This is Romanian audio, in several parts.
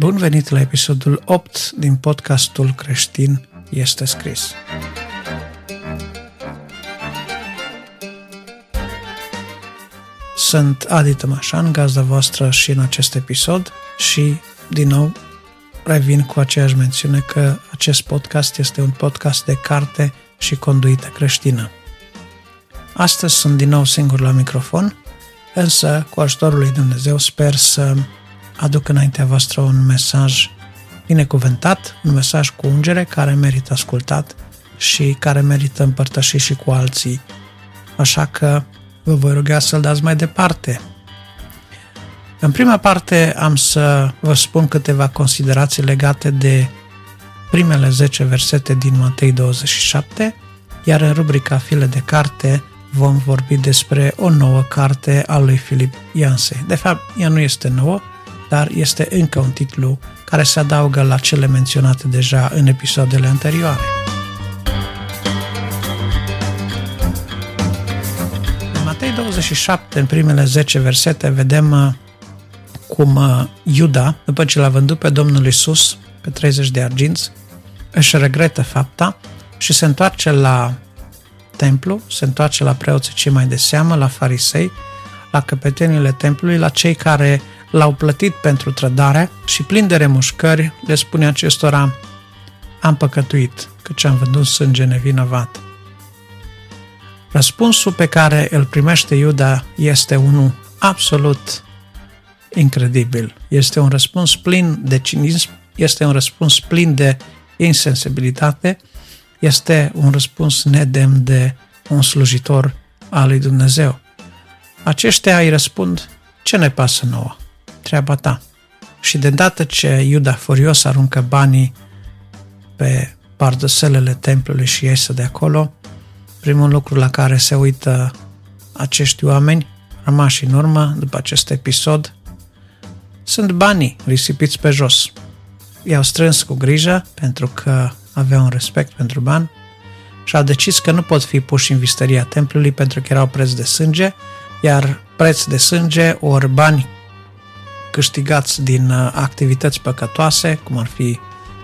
Bun venit la episodul 8 din podcastul creștin Este scris. Sunt Adi Tămașan, gazda voastră și în acest episod și, din nou, revin cu aceeași mențiune că acest podcast este un podcast de carte și conduită creștină. Astăzi sunt din nou singur la microfon, însă, cu ajutorul lui Dumnezeu, sper să aduc înaintea voastră un mesaj binecuvântat, un mesaj cu ungere care merită ascultat și care merită împărtășit și cu alții. Așa că vă voi ruga să-l dați mai departe. În prima parte am să vă spun câteva considerații legate de primele 10 versete din Matei 27, iar în rubrica File de carte vom vorbi despre o nouă carte a lui Filip Ianse. De fapt, ea nu este nouă, dar este încă un titlu care se adaugă la cele menționate deja în episoadele anterioare. În Matei 27, în primele 10 versete, vedem uh, cum uh, Iuda, după ce l-a vândut pe Domnul Isus pe 30 de arginți, își regretă fapta și se întoarce la templu, se întoarce la preoții cei mai de seamă, la farisei, la căpetenile templului, la cei care l-au plătit pentru trădare și plin de remușcări le spune acestora am păcătuit, căci am vândut sânge nevinovat. Răspunsul pe care îl primește Iuda este unul absolut incredibil. Este un răspuns plin de cinism, este un răspuns plin de insensibilitate, este un răspuns nedemn de un slujitor al lui Dumnezeu. Aceștia îi răspund, ce ne pasă nouă? treaba ta. Și de dată ce Iuda furios aruncă banii pe pardăselele templului și iese de acolo, primul lucru la care se uită acești oameni rămași în urmă după acest episod sunt banii risipiți pe jos. I-au strâns cu grijă pentru că aveau un respect pentru bani și au decis că nu pot fi puși în visteria templului pentru că erau preț de sânge, iar preț de sânge ori bani câștigați din uh, activități păcătoase, cum ar fi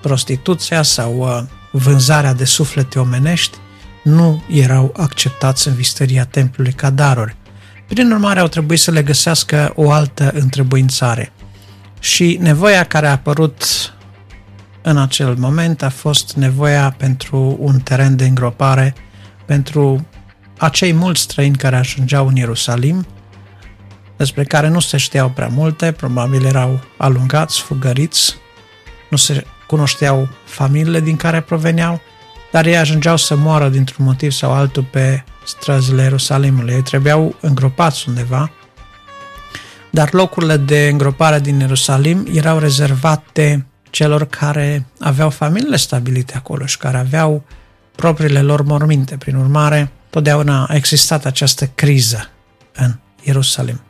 prostituția sau uh, vânzarea de suflete omenești, nu erau acceptați în visteria templului ca daruri. Prin urmare, au trebuit să le găsească o altă întrebuințare. Și nevoia care a apărut în acel moment a fost nevoia pentru un teren de îngropare pentru acei mulți străini care ajungeau în Ierusalim despre care nu se știau prea multe, probabil erau alungați, fugăriți, nu se cunoșteau familiile din care proveneau, dar ei ajungeau să moară dintr-un motiv sau altul pe străzile Ierusalimului. Ei trebuiau îngropați undeva, dar locurile de îngropare din Ierusalim erau rezervate celor care aveau familiile stabilite acolo și care aveau propriile lor morminte. Prin urmare, totdeauna a existat această criză în Ierusalim.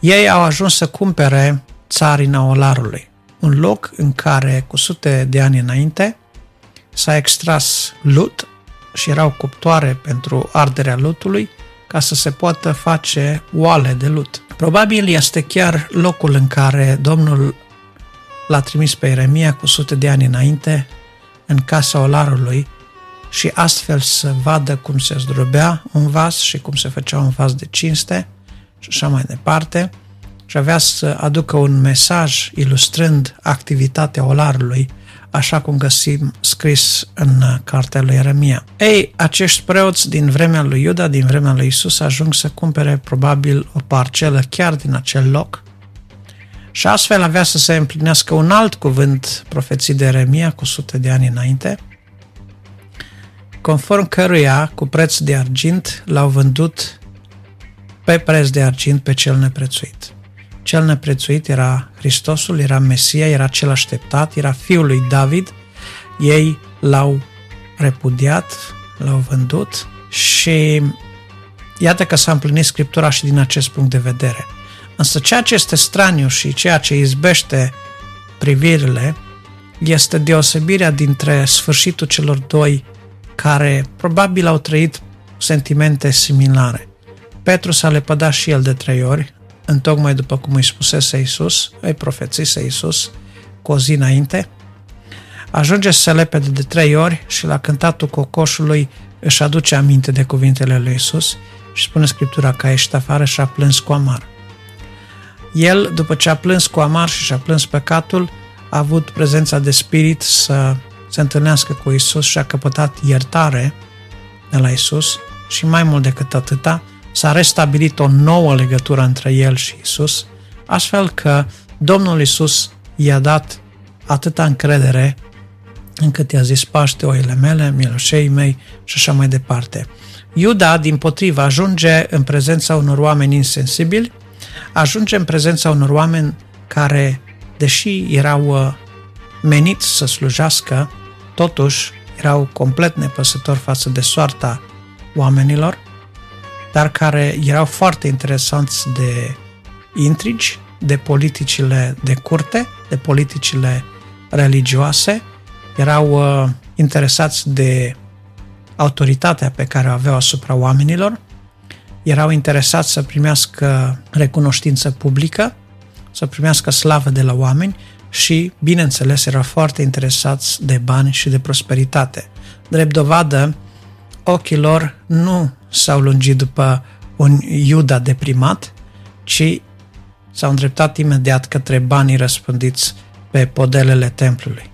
Ei au ajuns să cumpere țarina Olarului, un loc în care cu sute de ani înainte s-a extras lut și erau cuptoare pentru arderea lutului ca să se poată face oale de lut. Probabil este chiar locul în care Domnul l-a trimis pe Ieremia cu sute de ani înainte în casa olarului și astfel să vadă cum se zdrobea un vas și cum se făcea un vas de cinste și așa mai departe, și avea să aducă un mesaj ilustrând activitatea olarului, așa cum găsim scris în cartea lui Ieremia. Ei, acești preoți din vremea lui Iuda, din vremea lui Isus, ajung să cumpere probabil o parcelă chiar din acel loc și astfel avea să se împlinească un alt cuvânt profețit de Ieremia cu sute de ani înainte, conform căruia, cu preț de argint, l-au vândut pe preț de argint pe cel neprețuit. Cel neprețuit era Hristosul, era Mesia, era cel așteptat, era fiul lui David. Ei l-au repudiat, l-au vândut și iată că s-a împlinit Scriptura și din acest punct de vedere. Însă ceea ce este straniu și ceea ce izbește privirile este deosebirea dintre sfârșitul celor doi care probabil au trăit sentimente similare. Petru s-a lepădat și el de trei ori, întocmai după cum îi spusese Iisus, îi profețise Iisus cu o zi înainte. Ajunge să se lepede de trei ori și la cântatul cocoșului își aduce aminte de cuvintele lui Iisus și spune Scriptura că a ieșit afară și a plâns cu amar. El, după ce a plâns cu amar și și-a plâns păcatul, a avut prezența de spirit să se întâlnească cu Isus și a căpătat iertare de la Isus și mai mult decât atâta, s-a restabilit o nouă legătură între el și Isus, astfel că Domnul Isus i-a dat atâta încredere încât i-a zis paște oile mele, miloșei mei și așa mai departe. Iuda, din potrivă, ajunge în prezența unor oameni insensibili, ajunge în prezența unor oameni care, deși erau uh, meniți să slujească, totuși erau complet nepăsători față de soarta oamenilor, dar care erau foarte interesanți de intrigi, de politicile de curte, de politicile religioase, erau uh, interesați de autoritatea pe care o aveau asupra oamenilor, erau interesați să primească recunoștință publică, să primească slavă de la oameni și, bineînțeles, erau foarte interesați de bani și de prosperitate. Drept dovadă, ochii lor nu s-au lungit după un Iuda deprimat, ci s-au îndreptat imediat către banii răspândiți pe podelele templului.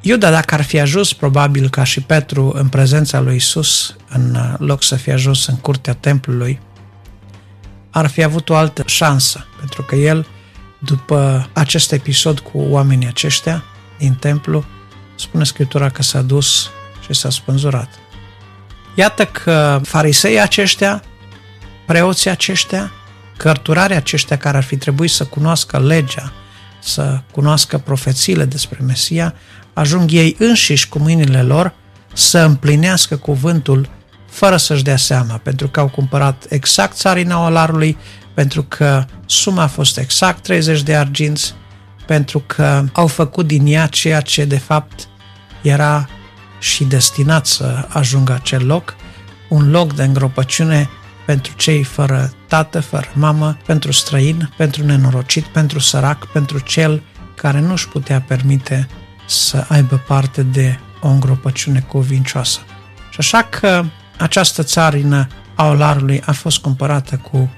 Iuda, dacă ar fi ajuns probabil ca și Petru în prezența lui Isus, în loc să fie ajuns în curtea templului, ar fi avut o altă șansă, pentru că el, după acest episod cu oamenii aceștia din templu, spune Scriptura că s-a dus și s-a spânzurat. Iată că farisei aceștia, preoții aceștia, cărturarea aceștia care ar fi trebuit să cunoască legea, să cunoască profețiile despre Mesia, ajung ei înșiși cu mâinile lor să împlinească cuvântul fără să-și dea seama, pentru că au cumpărat exact țarina olarului, pentru că suma a fost exact 30 de arginți, pentru că au făcut din ea ceea ce de fapt era și destinat să ajungă acel loc, un loc de îngropăciune pentru cei fără tată, fără mamă, pentru străin, pentru nenorocit, pentru sărac, pentru cel care nu își putea permite să aibă parte de o îngropăciune covincioasă. Și așa că această țarină a olarului a fost cumpărată cu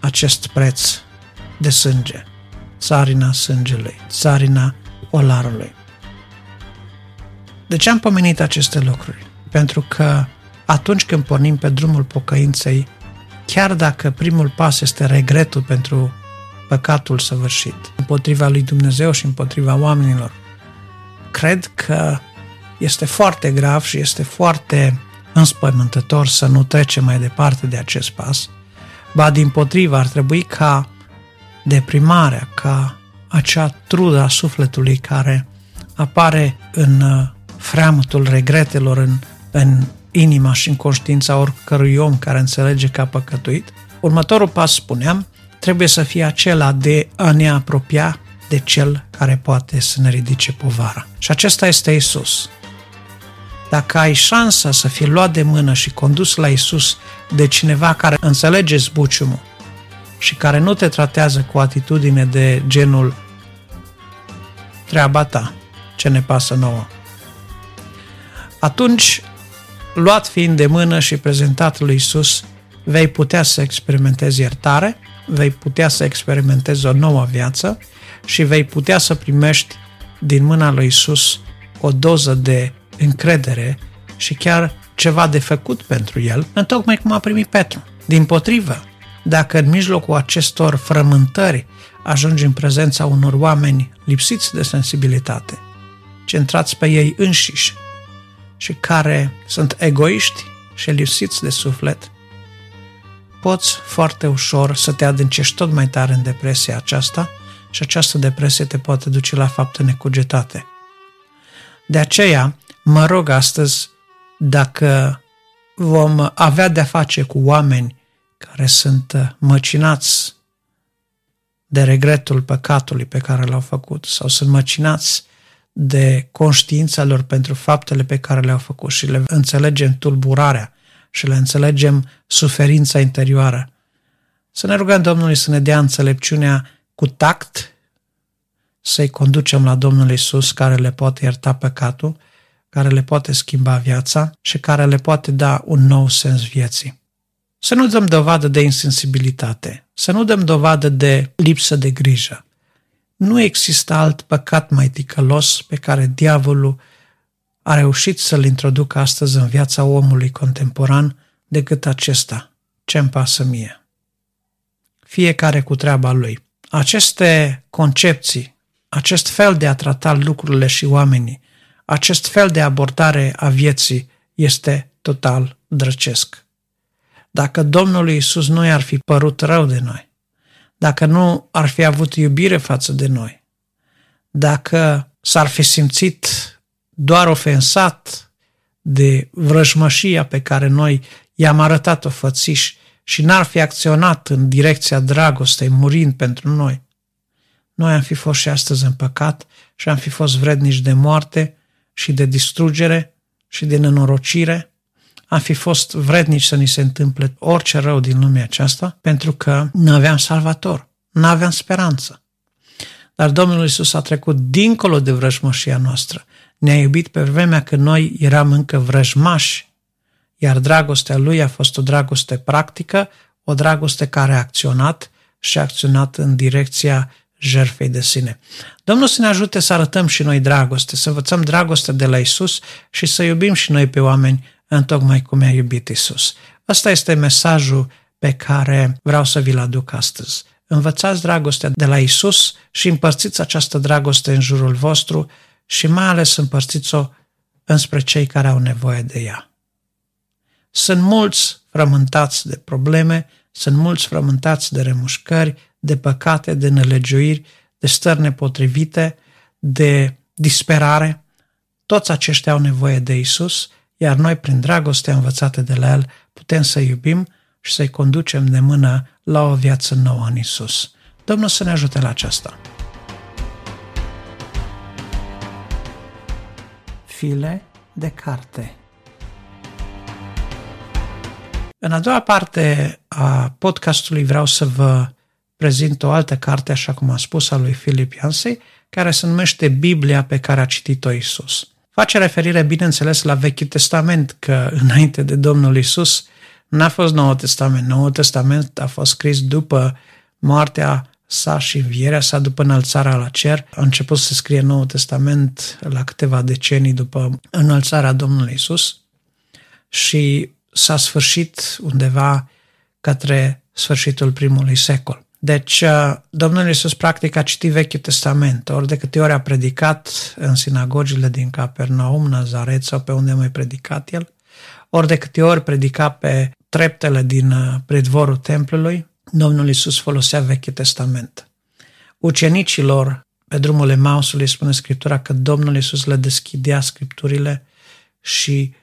acest preț de sânge, țarina sângelui, țarina olarului. De ce am pomenit aceste lucruri? Pentru că atunci când pornim pe drumul pocăinței, chiar dacă primul pas este regretul pentru păcatul săvârșit, împotriva lui Dumnezeu și împotriva oamenilor, cred că este foarte grav și este foarte înspăimântător să nu trecem mai departe de acest pas, ba din potrivă ar trebui ca deprimarea, ca acea trudă a sufletului care apare în uh, freamătul regretelor, în, în inima și în conștiința oricărui om care înțelege că a păcătuit, următorul pas, spuneam, trebuie să fie acela de a ne apropia de Cel care poate să ne ridice povara. Și acesta este Isus. Dacă ai șansa să fii luat de mână și condus la Isus de cineva care înțelege zbuciumul și care nu te tratează cu atitudine de genul treaba ta, ce ne pasă nouă, atunci, luat fiind de mână și prezentat lui Isus, vei putea să experimentezi iertare, vei putea să experimentezi o nouă viață și vei putea să primești din mâna lui Isus o doză de încredere și chiar ceva de făcut pentru el, întocmai cum a primit Petru. Din potrivă, dacă în mijlocul acestor frământări ajungi în prezența unor oameni lipsiți de sensibilitate, centrați pe ei înșiși și care sunt egoiști și lipsiți de suflet, poți foarte ușor să te adâncești tot mai tare în depresia aceasta și această depresie te poate duce la fapte necugetate. De aceea, mă rog astăzi dacă vom avea de-a face cu oameni care sunt măcinați de regretul păcatului pe care l-au făcut sau sunt măcinați de conștiința lor pentru faptele pe care le-au făcut și le înțelegem tulburarea și le înțelegem suferința interioară. Să ne rugăm Domnului să ne dea înțelepciunea cu tact, să-i conducem la Domnul Isus care le poate ierta păcatul, care le poate schimba viața și care le poate da un nou sens vieții. Să nu dăm dovadă de insensibilitate, să nu dăm dovadă de lipsă de grijă. Nu există alt păcat mai ticălos pe care diavolul a reușit să-l introducă astăzi în viața omului contemporan decât acesta. Ce-mi pasă mie? Fiecare cu treaba lui. Aceste concepții, acest fel de a trata lucrurile și oamenii, acest fel de abordare a vieții este total drăcesc. Dacă Domnul Iisus nu i-ar fi părut rău de noi, dacă nu ar fi avut iubire față de noi, dacă s-ar fi simțit doar ofensat de vrăjmășia pe care noi i-am arătat-o fățiși și n-ar fi acționat în direcția dragostei, murind pentru noi, noi am fi fost și astăzi în păcat și am fi fost vrednici de moarte și de distrugere și de nenorocire. Am fi fost vrednici să ni se întâmple orice rău din lumea aceasta pentru că nu aveam salvator, nu aveam speranță. Dar Domnul Isus a trecut dincolo de vrăjmășia noastră. Ne-a iubit pe vremea când noi eram încă vrăjmași, iar dragostea Lui a fost o dragoste practică, o dragoste care a acționat și a acționat în direcția jertfei de sine. Domnul să ne ajute să arătăm și noi dragoste, să învățăm dragoste de la Isus și să iubim și noi pe oameni în tocmai cum a iubit Isus. Ăsta este mesajul pe care vreau să vi-l aduc astăzi. Învățați dragostea de la Isus și împărțiți această dragoste în jurul vostru și mai ales împărțiți-o înspre cei care au nevoie de ea. Sunt mulți frământați de probleme, sunt mulți frământați de remușcări, de păcate, de nelegiuiri, de stări nepotrivite, de disperare. Toți aceștia au nevoie de Isus, iar noi, prin dragostea învățată de la El, putem să iubim și să-i conducem de mână la o viață nouă în Isus. Domnul să ne ajute la aceasta. File de carte În a doua parte a podcastului vreau să vă prezint o altă carte, așa cum a spus, a lui Philip Yancey, care se numește Biblia pe care a citit-o Isus. Face referire, bineînțeles, la Vechiul Testament, că înainte de Domnul Isus n-a fost Noul Testament. Noul Testament a fost scris după moartea sa și învierea sa după înălțarea la cer. A început să scrie Noul Testament la câteva decenii după înălțarea Domnului Isus și s-a sfârșit undeva către sfârșitul primului secol. Deci, uh, Domnul Iisus practic a citit Vechiul Testament, ori de câte ori a predicat în sinagogile din Capernaum, Nazaret sau pe unde mai predicat el, ori de câte ori predica pe treptele din uh, predvorul templului, Domnul Iisus folosea Vechiul Testament. Ucenicilor pe drumul Emausului spune Scriptura că Domnul Iisus le deschidea Scripturile și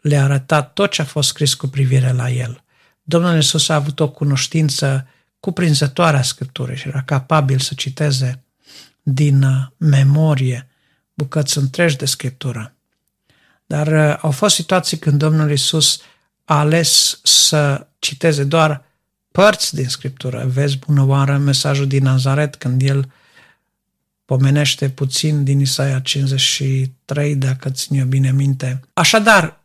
le arăta tot ce a fost scris cu privire la el. Domnul Iisus a avut o cunoștință cuprinzătoare a Scripturii și era capabil să citeze din uh, memorie bucăți întregi de Scriptură. Dar uh, au fost situații când Domnul Iisus a ales să citeze doar părți din Scriptură. Vezi bună oară mesajul din Nazaret când el pomenește puțin din Isaia 53, dacă ține bine minte. Așadar,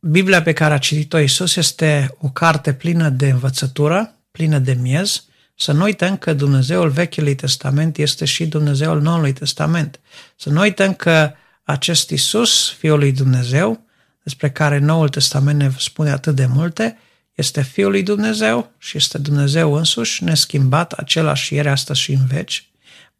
Biblia pe care a citit-o Isus este o carte plină de învățătură, plină de miez, să nu uităm că Dumnezeul Vechiului Testament este și Dumnezeul Noului Testament. Să nu uităm că acest Isus, Fiul lui Dumnezeu, despre care Noul Testament ne spune atât de multe, este Fiul lui Dumnezeu și este Dumnezeu însuși, neschimbat, același ieri, astăzi și în veci.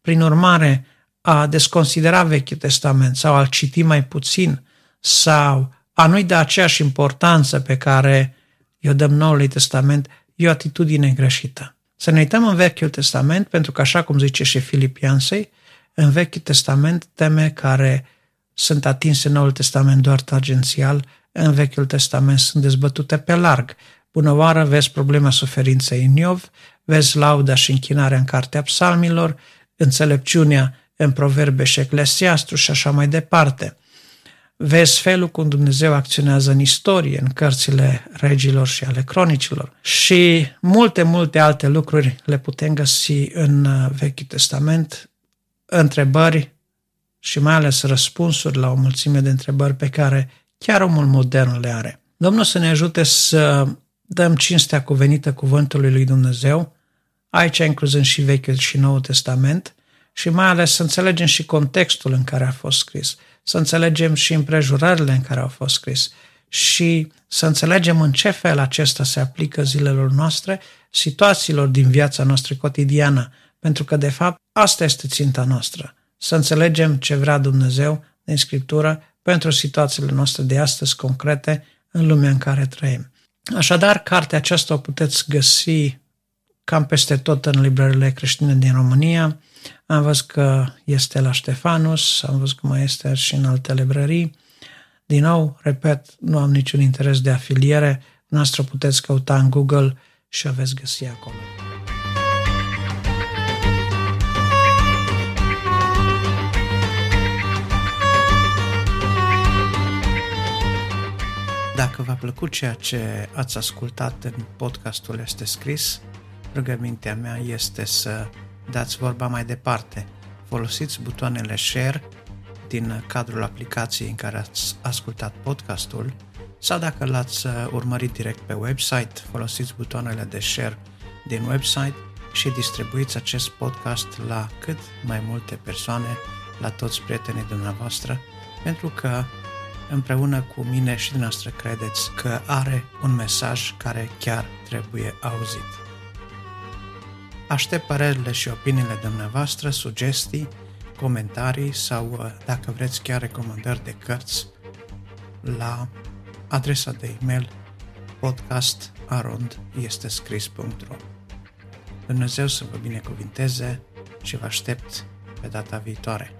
Prin urmare, a desconsidera Vechiul Testament sau a-l citi mai puțin sau a nu-i da aceeași importanță pe care i-o dăm Noului Testament, e o atitudine greșită. Să ne uităm în Vechiul Testament, pentru că așa cum zice și Filipiansei, în Vechiul Testament teme care sunt atinse în Noul Testament doar tangențial, în Vechiul Testament sunt dezbătute pe larg. Bună oară, vezi problema suferinței în Iov, vezi lauda și închinarea în Cartea Psalmilor, înțelepciunea în Proverbe și Eclesiastru și așa mai departe. Vezi felul cum Dumnezeu acționează în istorie, în cărțile regilor și ale cronicilor. Și multe, multe alte lucruri le putem găsi în uh, Vechiul Testament, întrebări și mai ales răspunsuri la o mulțime de întrebări pe care chiar omul modern le are. Domnul să ne ajute să dăm cinstea cuvenită cuvântului lui Dumnezeu, aici incluzând și Vechiul și Noul Testament, și mai ales să înțelegem și contextul în care a fost scris, să înțelegem și împrejurările în care au fost scris și să înțelegem în ce fel acesta se aplică zilelor noastre, situațiilor din viața noastră cotidiană, pentru că, de fapt, asta este ținta noastră, să înțelegem ce vrea Dumnezeu din Scriptură pentru situațiile noastre de astăzi concrete în lumea în care trăim. Așadar, cartea aceasta o puteți găsi cam peste tot în librările creștine din România. Am văzut că este la Ștefanus, am văzut că mai este și în alte librării. Din nou, repet, nu am niciun interes de afiliere, noastră puteți căuta în Google și o veți găsi acolo. Dacă v-a plăcut ceea ce ați ascultat în podcastul Este Scris, rugămintea mea este să dați vorba mai departe. Folosiți butoanele share din cadrul aplicației în care ați ascultat podcastul sau dacă l-ați urmărit direct pe website, folosiți butoanele de share din website și distribuiți acest podcast la cât mai multe persoane, la toți prietenii dumneavoastră, pentru că împreună cu mine și dumneavoastră credeți că are un mesaj care chiar trebuie auzit. Aștept părerile și opiniile dumneavoastră, sugestii, comentarii sau, uh, dacă vreți, chiar recomandări de cărți la adresa de e-mail podcastarondestescris.ro Dumnezeu să vă binecuvinteze și vă aștept pe data viitoare.